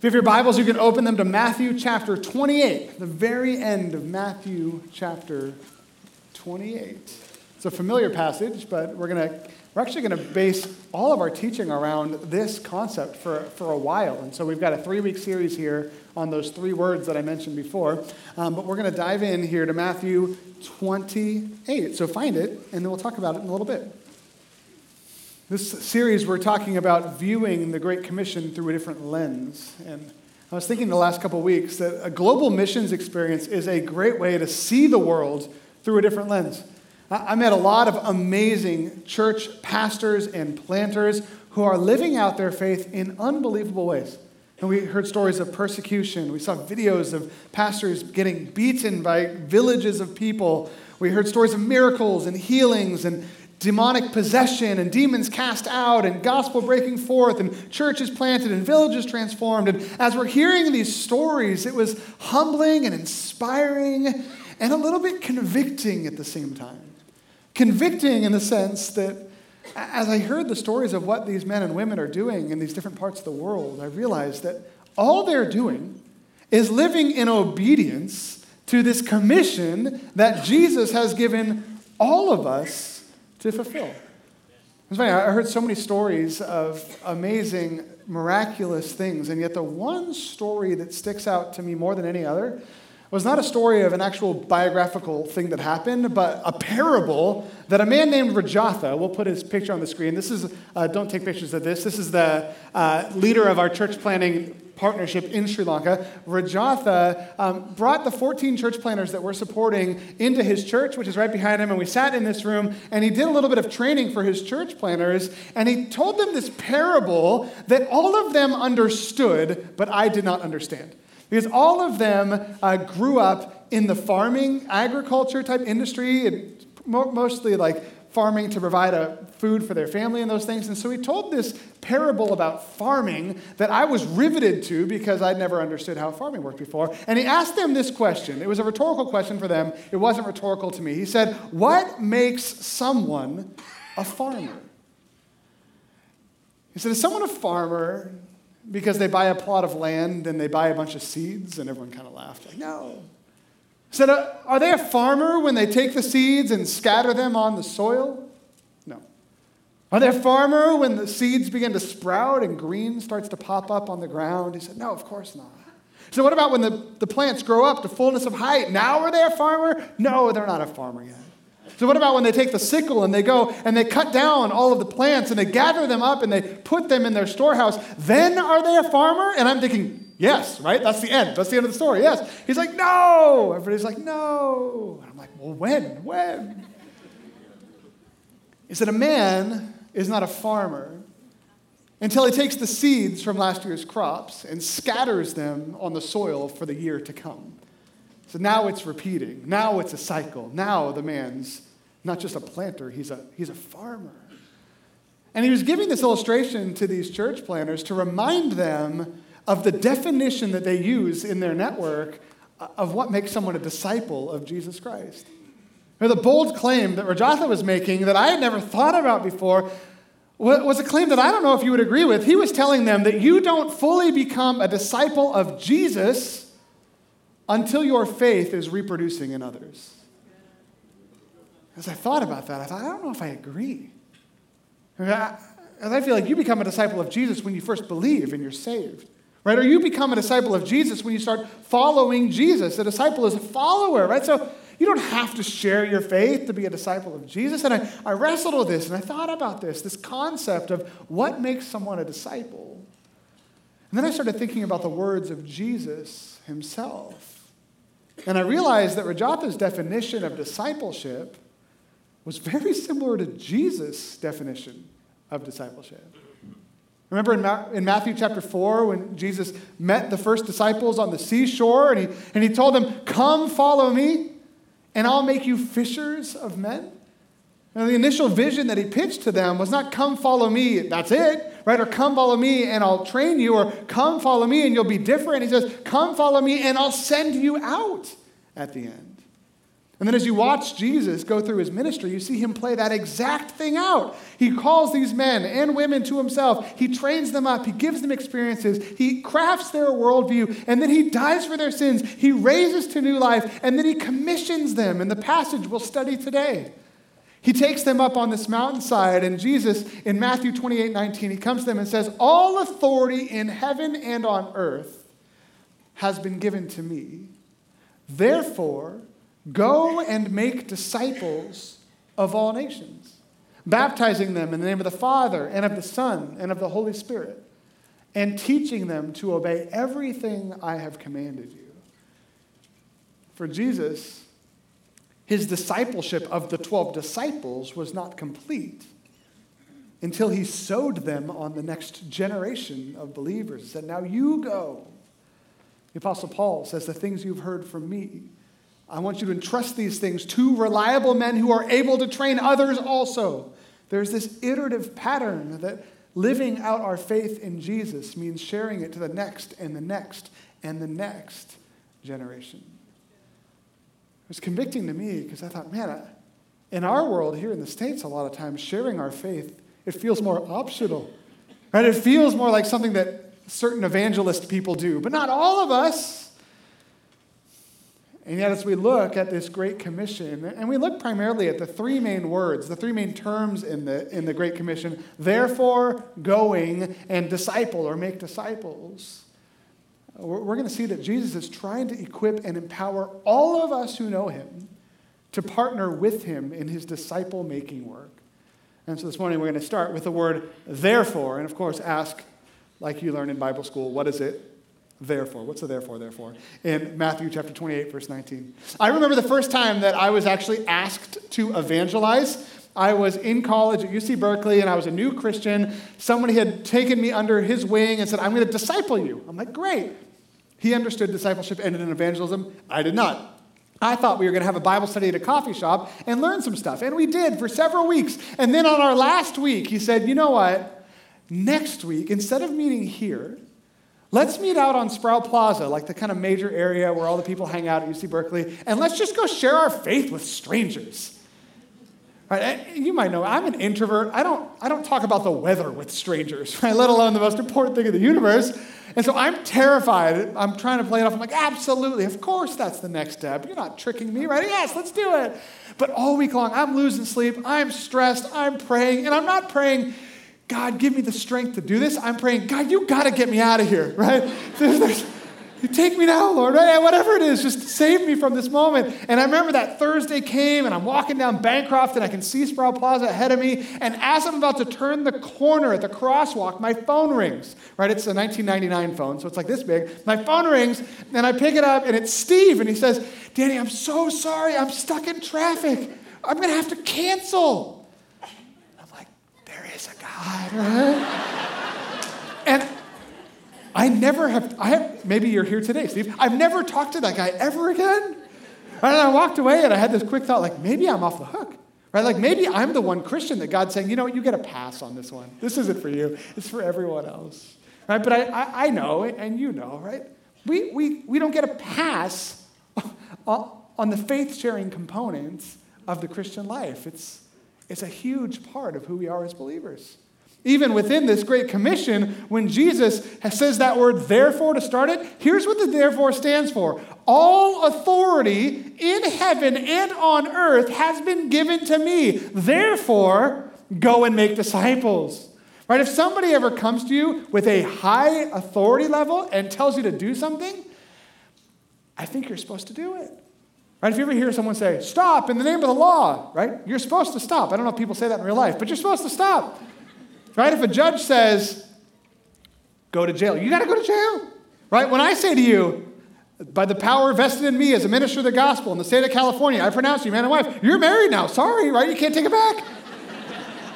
If you have your Bibles, you can open them to Matthew chapter 28, the very end of Matthew chapter 28. It's a familiar passage, but we're going to we're actually going to base all of our teaching around this concept for, for a while. And so we've got a three week series here on those three words that I mentioned before. Um, but we're going to dive in here to Matthew 28. So find it, and then we'll talk about it in a little bit. This series, we're talking about viewing the Great Commission through a different lens. And I was thinking the last couple weeks that a global missions experience is a great way to see the world through a different lens. I met a lot of amazing church pastors and planters who are living out their faith in unbelievable ways. And we heard stories of persecution. We saw videos of pastors getting beaten by villages of people. We heard stories of miracles and healings and demonic possession and demons cast out and gospel breaking forth and churches planted and villages transformed. And as we're hearing these stories, it was humbling and inspiring and a little bit convicting at the same time. Convicting in the sense that as I heard the stories of what these men and women are doing in these different parts of the world, I realized that all they're doing is living in obedience to this commission that Jesus has given all of us to fulfill. It's funny, I heard so many stories of amazing, miraculous things, and yet the one story that sticks out to me more than any other was not a story of an actual biographical thing that happened, but a parable that a man named Rajatha, we'll put his picture on the screen. This is, uh, don't take pictures of this. This is the uh, leader of our church planting partnership in Sri Lanka. Rajatha um, brought the 14 church planters that we're supporting into his church, which is right behind him, and we sat in this room, and he did a little bit of training for his church planters. and he told them this parable that all of them understood, but I did not understand. Because all of them uh, grew up in the farming, agriculture type industry, mostly like farming to provide a food for their family and those things. And so he told this parable about farming that I was riveted to because I'd never understood how farming worked before. And he asked them this question. It was a rhetorical question for them, it wasn't rhetorical to me. He said, What makes someone a farmer? He said, Is someone a farmer because they buy a plot of land and they buy a bunch of seeds, and everyone kind of laughed. Like, no. Said, Are they a farmer when they take the seeds and scatter them on the soil? No. Are they a farmer when the seeds begin to sprout and green starts to pop up on the ground? He said, No, of course not. So, what about when the, the plants grow up to fullness of height? Now are they a farmer? No, they're not a farmer yet. So, what about when they take the sickle and they go and they cut down all of the plants and they gather them up and they put them in their storehouse? Then are they a farmer? And I'm thinking, yes, right? That's the end. That's the end of the story. Yes. He's like, no. Everybody's like, no. And I'm like, well, when? When? He said, a man is not a farmer until he takes the seeds from last year's crops and scatters them on the soil for the year to come. So now it's repeating. Now it's a cycle. Now the man's not just a planter, he's a, he's a farmer. And he was giving this illustration to these church planters to remind them of the definition that they use in their network of what makes someone a disciple of Jesus Christ. Now, the bold claim that Rajatha was making that I had never thought about before was a claim that I don't know if you would agree with. He was telling them that you don't fully become a disciple of Jesus until your faith is reproducing in others. As I thought about that, I thought, I don't know if I agree. And I feel like you become a disciple of Jesus when you first believe and you're saved. Right? Or you become a disciple of Jesus when you start following Jesus. A disciple is a follower, right? So you don't have to share your faith to be a disciple of Jesus. And I, I wrestled with this and I thought about this this concept of what makes someone a disciple. And then I started thinking about the words of Jesus himself. And I realized that Rajatha's definition of discipleship was very similar to Jesus' definition of discipleship. Remember in, Ma- in Matthew chapter 4 when Jesus met the first disciples on the seashore and he, and he told them, Come follow me, and I'll make you fishers of men? Now, the initial vision that he pitched to them was not, Come follow me, that's it, right? Or come follow me and I'll train you, or come follow me and you'll be different. He says, Come follow me and I'll send you out at the end. And then as you watch Jesus go through his ministry, you see him play that exact thing out. He calls these men and women to himself. He trains them up. He gives them experiences. He crafts their worldview. And then he dies for their sins. He raises to new life. And then he commissions them in the passage we'll study today. He takes them up on this mountainside, and Jesus, in Matthew 28 19, he comes to them and says, All authority in heaven and on earth has been given to me. Therefore, Go and make disciples of all nations, baptizing them in the name of the Father and of the Son and of the Holy Spirit, and teaching them to obey everything I have commanded you. For Jesus, his discipleship of the 12 disciples was not complete until he sowed them on the next generation of believers. He said, Now you go. The Apostle Paul says, The things you've heard from me I want you to entrust these things to reliable men who are able to train others also. There's this iterative pattern that living out our faith in Jesus means sharing it to the next and the next and the next generation. It was convicting to me because I thought, man, in our world here in the States, a lot of times sharing our faith, it feels more optional. Right? It feels more like something that certain evangelist people do, but not all of us. And yet, as we look at this Great Commission, and we look primarily at the three main words, the three main terms in the, in the Great Commission therefore, going, and disciple or make disciples, we're, going to see that Jesus is trying to equip and empower all of us who know him to partner with him in his disciple making work. And so this morning, we're going to start with the word therefore, and of course, ask, like you learn in Bible school, what is it? therefore. What's the therefore, therefore? In Matthew chapter 28, verse 19. I remember the first time that I was actually asked to evangelize. I was in college at UC Berkeley and I was a new Christian. Somebody had taken me under his wing and said, I'm going to disciple you. I'm like, great. He understood discipleship ended in evangelism. I did not. I thought we were going to have a Bible study at a coffee shop and learn some stuff. And we did for several weeks. And then on our last week, he said, You know what? Next week, instead of meeting here, Let's meet out on Sproul Plaza, like the kind of major area where all the people hang out at UC Berkeley, and let's just go share our faith with strangers. Right? You might know I'm an introvert. I don't, I don't talk about the weather with strangers, right? let alone the most important thing in the universe. And so I'm terrified. I'm trying to play it off. I'm like, absolutely, of course that's the next step. You're not tricking me, right? Yes, let's do it. But all week long, I'm losing sleep. I'm stressed. I'm praying. And I'm not praying God, give me the strength to do this. I'm praying, God, you got to get me out of here, right? You take me now, Lord, right? Whatever it is, just save me from this moment. And I remember that Thursday came, and I'm walking down Bancroft, and I can see Sproul Plaza ahead of me. And as I'm about to turn the corner at the crosswalk, my phone rings, right? It's a 1999 phone, so it's like this big. My phone rings, and I pick it up, and it's Steve, and he says, Danny, I'm so sorry. I'm stuck in traffic. I'm going to have to cancel I'm like, there is a God, right? I never have, I have, maybe you're here today, Steve. I've never talked to that guy ever again. And I walked away and I had this quick thought, like, maybe I'm off the hook. Right? Like maybe I'm the one Christian that God's saying, you know what, you get a pass on this one. This isn't for you. It's for everyone else. Right? But I, I, I know, and you know, right? We, we, we don't get a pass on the faith sharing components of the Christian life. It's, it's a huge part of who we are as believers. Even within this Great Commission, when Jesus says that word therefore to start it, here's what the therefore stands for All authority in heaven and on earth has been given to me. Therefore, go and make disciples. Right? If somebody ever comes to you with a high authority level and tells you to do something, I think you're supposed to do it. Right? If you ever hear someone say, stop in the name of the law, right? You're supposed to stop. I don't know if people say that in real life, but you're supposed to stop. Right? If a judge says, go to jail, you got to go to jail. Right? When I say to you, by the power vested in me as a minister of the gospel in the state of California, I pronounce you man and wife. You're married now. Sorry, right? You can't take it back.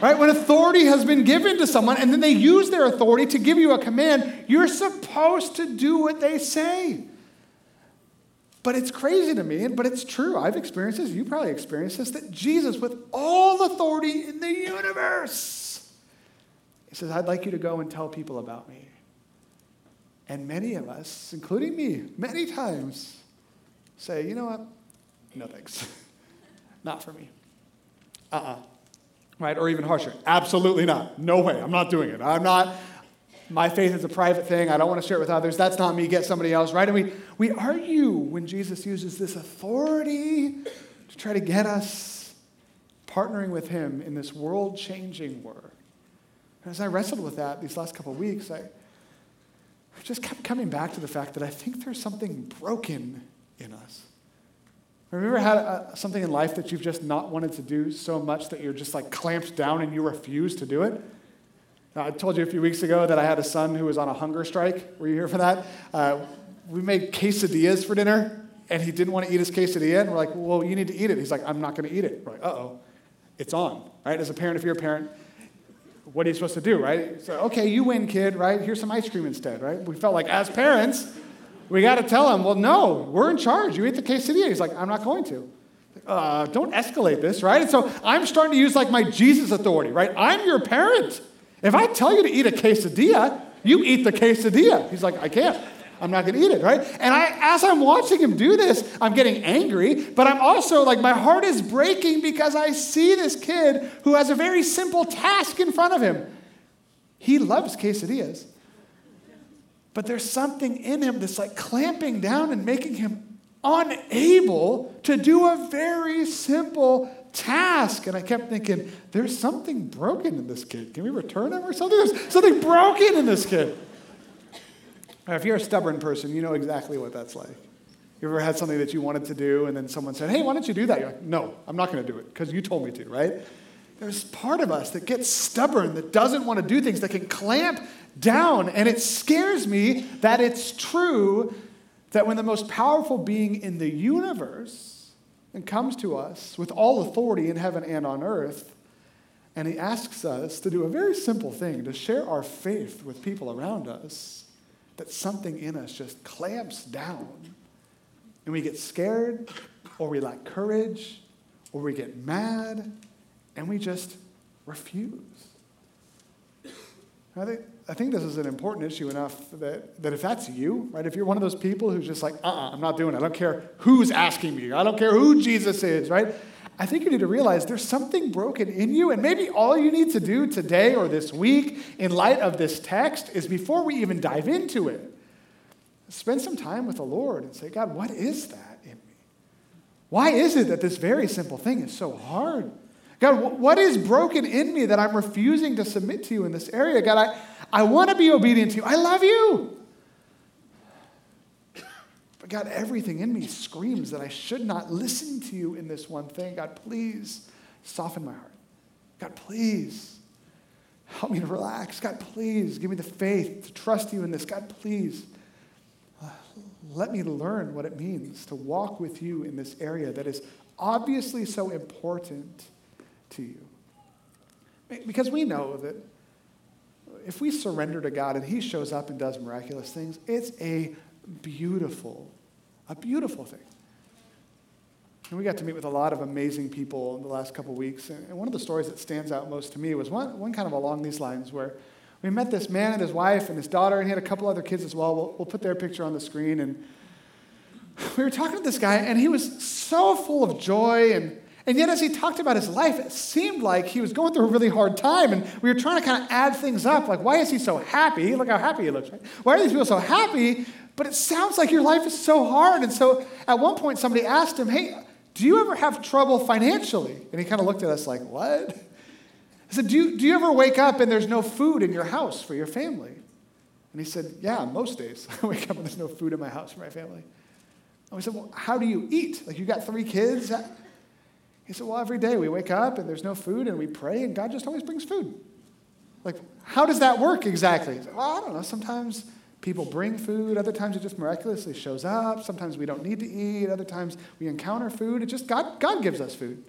right? When authority has been given to someone and then they use their authority to give you a command, you're supposed to do what they say. But it's crazy to me, but it's true. I've experienced this, you probably experienced this, that Jesus, with all authority in the universe, he says, I'd like you to go and tell people about me. And many of us, including me, many times say, you know what? No thanks. not for me. Uh uh Right? Or even harsher, absolutely not. No way. I'm not doing it. I'm not. My faith is a private thing. I don't want to share it with others. That's not me. Get somebody else, right? And we, we argue when Jesus uses this authority to try to get us partnering with him in this world changing work. As I wrestled with that these last couple of weeks, I just kept coming back to the fact that I think there's something broken in us. Have you ever had a, something in life that you've just not wanted to do so much that you're just like clamped down and you refuse to do it? I told you a few weeks ago that I had a son who was on a hunger strike. Were you here for that? Uh, we made quesadillas for dinner, and he didn't want to eat his quesadilla. And we're like, well, you need to eat it. He's like, I'm not going to eat it. We're like, uh oh, it's on, right? As a parent, if you're a parent, what are you supposed to do, right? So, okay, you win, kid, right? Here's some ice cream instead, right? We felt like, as parents, we got to tell him, well, no, we're in charge. You eat the quesadilla. He's like, I'm not going to. Uh, don't escalate this, right? And so I'm starting to use like my Jesus authority, right? I'm your parent. If I tell you to eat a quesadilla, you eat the quesadilla. He's like, I can't. I'm not going to eat it, right? And I, as I'm watching him do this, I'm getting angry, but I'm also like, my heart is breaking because I see this kid who has a very simple task in front of him. He loves quesadillas. But there's something in him that's like clamping down and making him unable to do a very simple task. And I kept thinking, there's something broken in this kid. Can we return him or something? There's something broken in this kid. If you're a stubborn person, you know exactly what that's like. You ever had something that you wanted to do and then someone said, hey, why don't you do that? You're like, no, I'm not going to do it because you told me to, right? There's part of us that gets stubborn, that doesn't want to do things, that can clamp down. And it scares me that it's true that when the most powerful being in the universe and comes to us with all authority in heaven and on earth. And he asks us to do a very simple thing to share our faith with people around us, that something in us just clamps down. And we get scared, or we lack courage, or we get mad, and we just refuse. I think, I think this is an important issue enough that, that if that's you, right, if you're one of those people who's just like, uh uh-uh, I'm not doing it, I don't care who's asking me, I don't care who Jesus is, right? I think you need to realize there's something broken in you, and maybe all you need to do today or this week, in light of this text, is before we even dive into it, spend some time with the Lord and say, God, what is that in me? Why is it that this very simple thing is so hard? God, what is broken in me that I'm refusing to submit to you in this area? God, I, I want to be obedient to you. I love you. But God, everything in me screams that I should not listen to you in this one thing. God, please soften my heart. God, please help me to relax. God, please give me the faith to trust you in this. God, please uh, let me learn what it means to walk with you in this area that is obviously so important to you. Because we know that if we surrender to God and He shows up and does miraculous things, it's a beautiful, a beautiful thing. And we got to meet with a lot of amazing people in the last couple weeks. And one of the stories that stands out most to me was one, one kind of along these lines where we met this man and his wife and his daughter, and he had a couple other kids as well. We'll, we'll put their picture on the screen. And we were talking to this guy, and he was so full of joy and and yet, as he talked about his life, it seemed like he was going through a really hard time. And we were trying to kind of add things up. Like, why is he so happy? Look how happy he looks, right? Why are these people so happy? But it sounds like your life is so hard. And so at one point, somebody asked him, Hey, do you ever have trouble financially? And he kind of looked at us like, What? I said, do you, do you ever wake up and there's no food in your house for your family? And he said, Yeah, most days. I wake up and there's no food in my house for my family. And we said, Well, how do you eat? Like, you got three kids? He said, Well, every day we wake up and there's no food and we pray and God just always brings food. Like, how does that work exactly? He said, well, I don't know. Sometimes people bring food, other times it just miraculously shows up. Sometimes we don't need to eat, other times we encounter food. It just, God, God gives us food.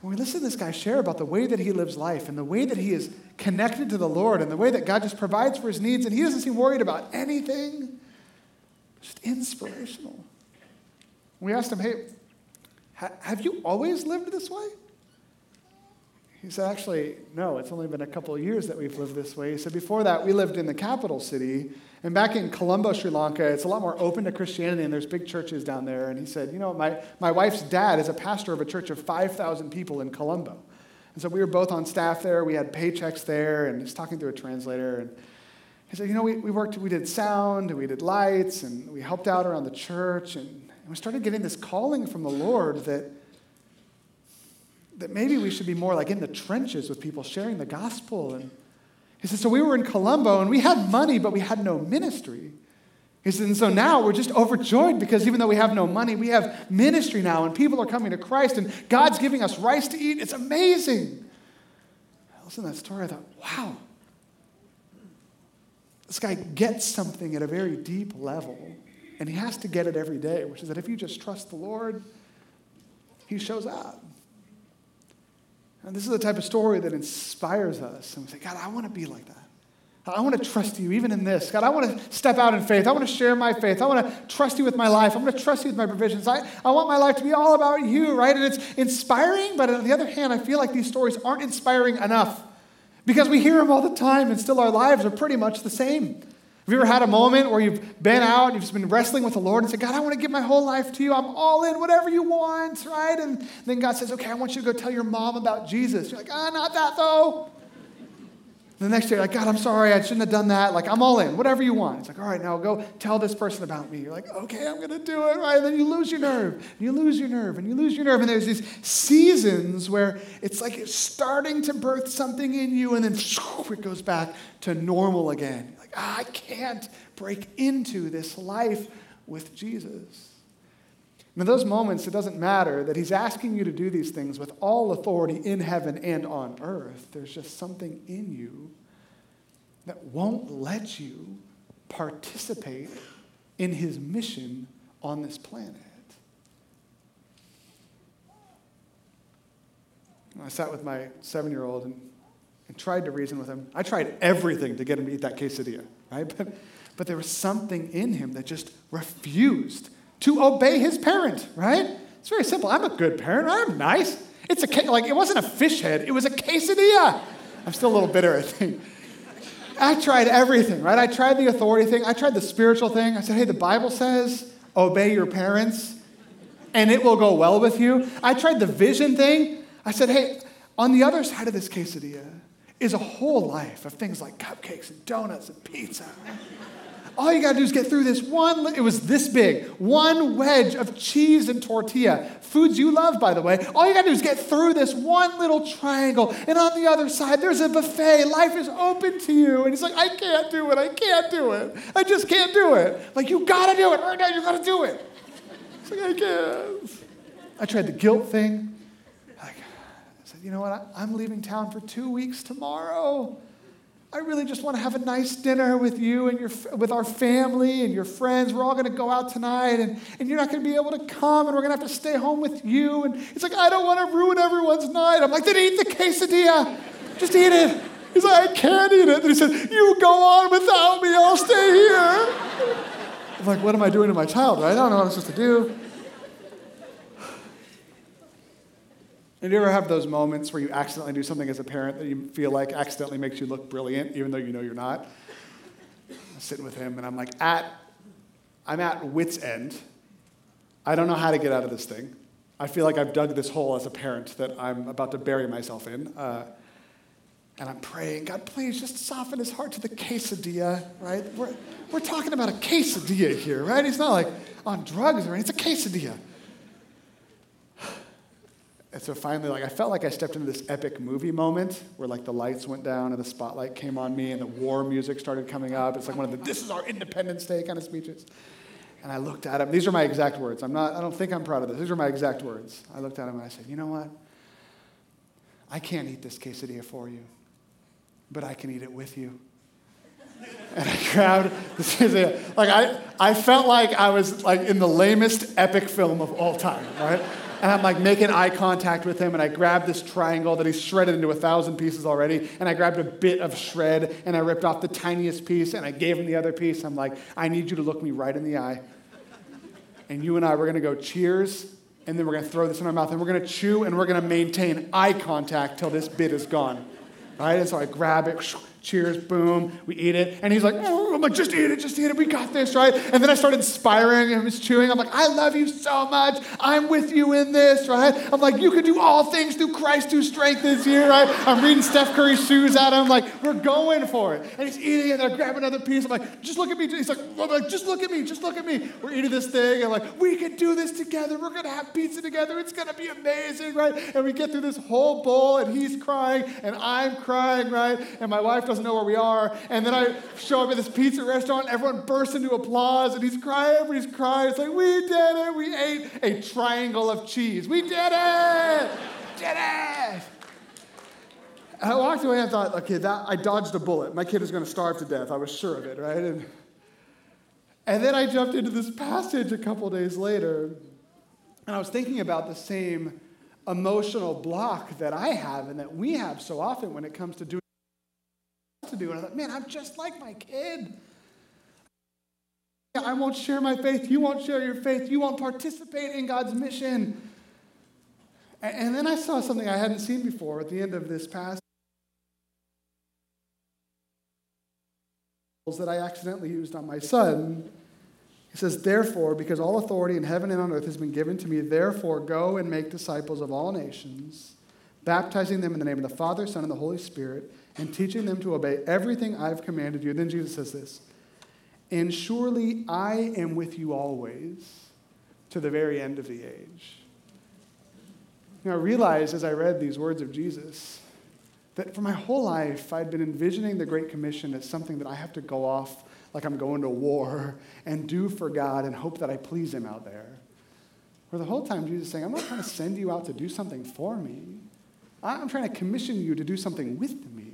When we listen to this guy share about the way that he lives life and the way that he is connected to the Lord and the way that God just provides for his needs and he doesn't seem worried about anything, just inspirational. We asked him, hey, have you always lived this way? He said, Actually, no, it's only been a couple of years that we've lived this way. He said, Before that, we lived in the capital city. And back in Colombo, Sri Lanka, it's a lot more open to Christianity, and there's big churches down there. And he said, You know, my, my wife's dad is a pastor of a church of 5,000 people in Colombo. And so we were both on staff there. We had paychecks there, and he's talking through a translator. And he said, You know, we, we worked, we did sound, and we did lights, and we helped out around the church. And, and we started getting this calling from the Lord that that maybe we should be more like in the trenches with people sharing the gospel. And he said, so we were in Colombo and we had money, but we had no ministry. He said, and so now we're just overjoyed because even though we have no money, we have ministry now and people are coming to Christ and God's giving us rice to eat. It's amazing. I listened to that story, I thought, wow. This guy gets something at a very deep level, and he has to get it every day, which is that if you just trust the Lord, he shows up. And this is the type of story that inspires us. And we say, God, I want to be like that. I want to trust you even in this. God, I want to step out in faith. I want to share my faith. I want to trust you with my life. I'm going to trust you with my provisions. I, I want my life to be all about you, right? And it's inspiring, but on the other hand, I feel like these stories aren't inspiring enough because we hear them all the time and still our lives are pretty much the same. Have you ever had a moment where you've been out and you've just been wrestling with the Lord and said, God, I want to give my whole life to you. I'm all in, whatever you want, right? And then God says, okay, I want you to go tell your mom about Jesus. You're like, ah, not that though. The next day, you're like, God, I'm sorry, I shouldn't have done that. Like, I'm all in, whatever you want. It's like, all right, now go tell this person about me. You're like, okay, I'm going to do it, right? And then you lose your nerve, and you lose your nerve, and you lose your nerve. And there's these seasons where it's like it's starting to birth something in you, and then it goes back to normal again. Ah, I can't break into this life with Jesus. And in those moments, it doesn't matter that he's asking you to do these things with all authority in heaven and on earth. There's just something in you that won't let you participate in his mission on this planet. I sat with my seven year old and and tried to reason with him. I tried everything to get him to eat that quesadilla, right? But, but there was something in him that just refused to obey his parent, right? It's very simple. I'm a good parent. I'm nice. It's a like it wasn't a fish head. It was a quesadilla. I'm still a little bitter, I think. I tried everything, right? I tried the authority thing. I tried the spiritual thing. I said, hey, the Bible says obey your parents and it will go well with you. I tried the vision thing. I said, hey, on the other side of this quesadilla, is a whole life of things like cupcakes and donuts and pizza. All you got to do is get through this one, it was this big, one wedge of cheese and tortilla. Foods you love, by the way. All you got to do is get through this one little triangle. And on the other side, there's a buffet. Life is open to you. And he's like, I can't do it. I can't do it. I just can't do it. Like, you got to do it. Right now, you got to do it. It's like, I can't. I tried the guilt thing you know what? I'm leaving town for two weeks tomorrow. I really just want to have a nice dinner with you and your, with our family and your friends. We're all going to go out tonight, and, and you're not going to be able to come, and we're going to have to stay home with you. And he's like, I don't want to ruin everyone's night. I'm like, then eat the quesadilla. Just eat it. He's like, I can't eat it. And he said, You go on without me. I'll stay here. I'm like, What am I doing to my child? Right? I don't know what I'm supposed to do. Did you ever have those moments where you accidentally do something as a parent that you feel like accidentally makes you look brilliant, even though you know you're not? I'm sitting with him, and I'm like, at, I'm at wit's end. I don't know how to get out of this thing. I feel like I've dug this hole as a parent that I'm about to bury myself in. Uh, and I'm praying, God, please just soften his heart to the quesadilla, right? We're, we're talking about a quesadilla here, right? He's not like on drugs or anything, it's a quesadilla. And so finally, like I felt like I stepped into this epic movie moment where like the lights went down and the spotlight came on me and the war music started coming up. It's like one of the "This is our Independence Day" kind of speeches. And I looked at him. These are my exact words. I'm not. I don't think I'm proud of this. These are my exact words. I looked at him and I said, "You know what? I can't eat this quesadilla for you, but I can eat it with you." And I grabbed this quesadilla. Like I, I felt like I was like in the lamest epic film of all time, right? And I'm like making eye contact with him, and I grab this triangle that he's shredded into a thousand pieces already, and I grabbed a bit of shred, and I ripped off the tiniest piece, and I gave him the other piece. I'm like, I need you to look me right in the eye. And you and I, we're gonna go cheers and then we're to throw this in our mouth, and we're to chew, and we're to maintain eye contact till this bit is gone. Right? And so I grab it, cheers, boom, we eat it. And he's like, oh, I'm like, just eat it, just eat it, we got this, right? And then I started inspiring him, he's chewing. I'm like, I love you so much. I'm with you in this, right? I'm like, you can do all things through Christ who strengthens you, right? I'm reading Steph Curry's shoes at him, like, we're going for it. And he's eating it, and I grab another piece. I'm like, just look at me. He's like, like, just look at me, just look at me. We're eating this thing, I'm like, we can do this together. We're gonna have pizza together. It's gonna be amazing, right? And we get through this whole bowl, and he's crying, and I'm crying, right? And my wife doesn't know where we are. And then I show up at this pizza restaurant, everyone bursts into applause, and he's crying, everybody's crying. It's like, we did it, we ate a triangle of cheese. We did it! did it! And I walked away and I thought, okay, that, I dodged a bullet. My kid is going to starve to death. I was sure of it, right? And, and then I jumped into this passage a couple days later, and I was thinking about the same emotional block that I have and that we have so often when it comes to doing to do. And I thought, man, I'm just like my kid. I won't share my faith. You won't share your faith. You won't participate in God's mission. And then I saw something I hadn't seen before at the end of this passage that I accidentally used on my son. He says, Therefore, because all authority in heaven and on earth has been given to me, therefore go and make disciples of all nations, baptizing them in the name of the Father, Son, and the Holy Spirit and teaching them to obey everything I've commanded you. Then Jesus says this And surely I am with you always to the very end of the age. Now, I realized as I read these words of Jesus that for my whole life I'd been envisioning the Great Commission as something that I have to go off like I'm going to war and do for God and hope that I please Him out there. Where the whole time Jesus is saying, I'm not trying to send you out to do something for me. I'm trying to commission you to do something with me.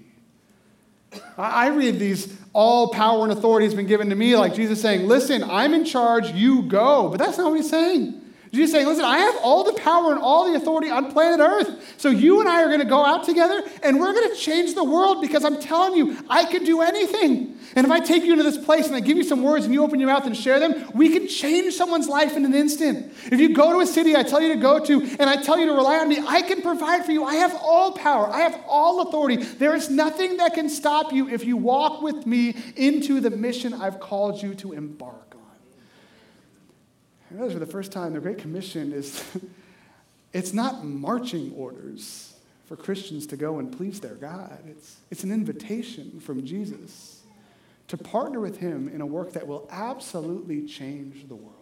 I read these all power and authority has been given to me, like Jesus saying, Listen, I'm in charge, you go. But that's not what he's saying. Jesus saying, Listen, I have all the power and all the authority on planet Earth. So you and I are going to go out together and we're going to change the world because I'm telling you, I can do anything. And if I take you into this place and I give you some words and you open your mouth and share them, we can change someone's life in an instant. If you go to a city I tell you to go to and I tell you to rely on me, I can provide for you. I have all power, I have all authority. There is nothing that can stop you if you walk with me into the mission I've called you to embark And that for the first time, the Great Commission is it's not marching orders for Christians to go and please their God. It's, it's an invitation from Jesus to partner with Him in a work that will absolutely change the world.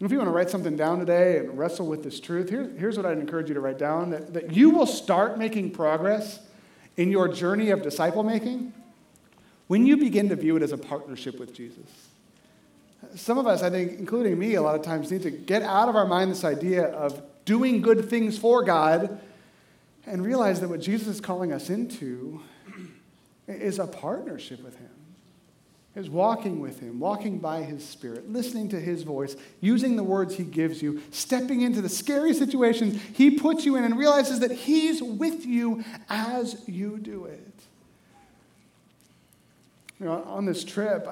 And if you want to write something down today and wrestle with this truth, here, here's what I'd encourage you to write down that, that you will start making progress in your journey of disciple making when you begin to view it as a partnership with Jesus. Some of us, I think, including me, a lot of times need to get out of our mind this idea of doing good things for God and realize that what Jesus is calling us into is a partnership with Him, is walking with Him, walking by His Spirit, listening to His voice, using the words He gives you, stepping into the scary situations He puts you in, and realizes that He's with you as you do it. You know, on this trip,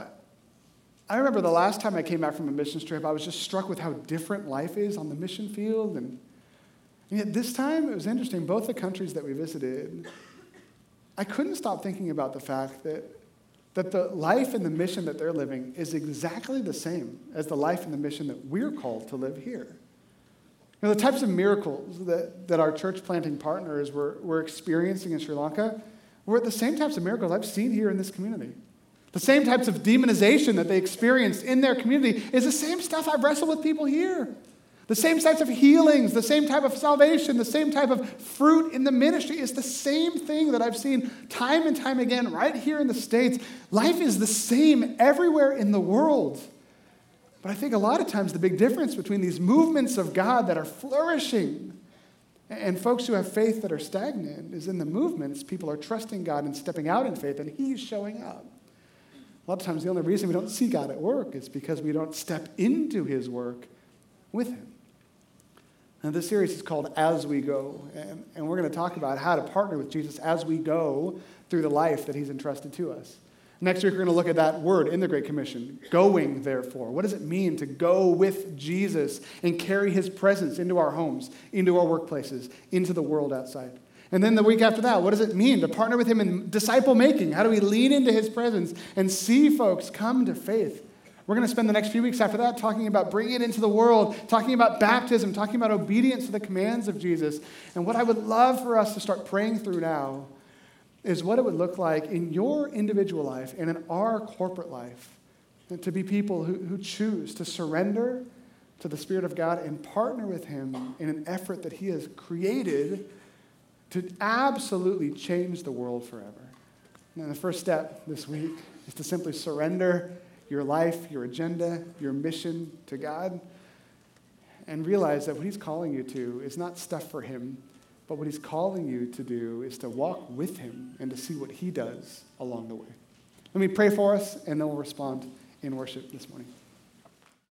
I remember the last time I came back from a mission trip, I was just struck with how different life is on the mission field. And, yet this time, it was interesting. Both the countries that we visited, I couldn't stop thinking about the fact that, that the life and the mission that they're living is exactly the same as the life and the mission that we're called to live here. You know, the types of miracles that, that our church planting partners were, were experiencing in Sri Lanka were the same types of miracles I've seen here in this community. The same types of demonization that they experienced in their community is the same stuff I've wrestled with people here. The same types of healings, the same type of salvation, the same type of fruit in the ministry is the same thing that I've seen time and time again right here in the States. Life is the same everywhere in the world. But I think a lot of times the big difference between these movements of God that are flourishing and folks who have faith that are stagnant is in the movements, people are trusting God and stepping out in faith, and He's showing up. A lot of times, the only reason we don't see God at work is because we don't step into His work with Him. And this series is called As We Go. And, and we're going to talk about how to partner with Jesus as we go through the life that he's entrusted to us. Next week, we're going to look at that word in the Great Commission going, therefore. What does it mean to go with Jesus and carry his presence into our homes, into our workplaces, into the world outside? And then the week after that, what does it mean to partner with him in disciple making? How do we lean into his presence and see folks come to faith? We're going to spend the next few weeks after that talking about bringing it into the world, talking about baptism, talking about obedience to the commands of Jesus. And what I would love for us to start praying through now is what it would look like in your individual life and in our corporate life to be people who, who choose to surrender to the Spirit of God and partner with Him in an effort that He has created to absolutely change the world forever. And the first step this week is to simply surrender your life, your agenda, your mission to God, and realize that what He's calling you to is not stuff for Him, but what He's calling you to do is to walk with Him and to see what He does along the way. Let me pray for us, and then we'll respond in worship this morning.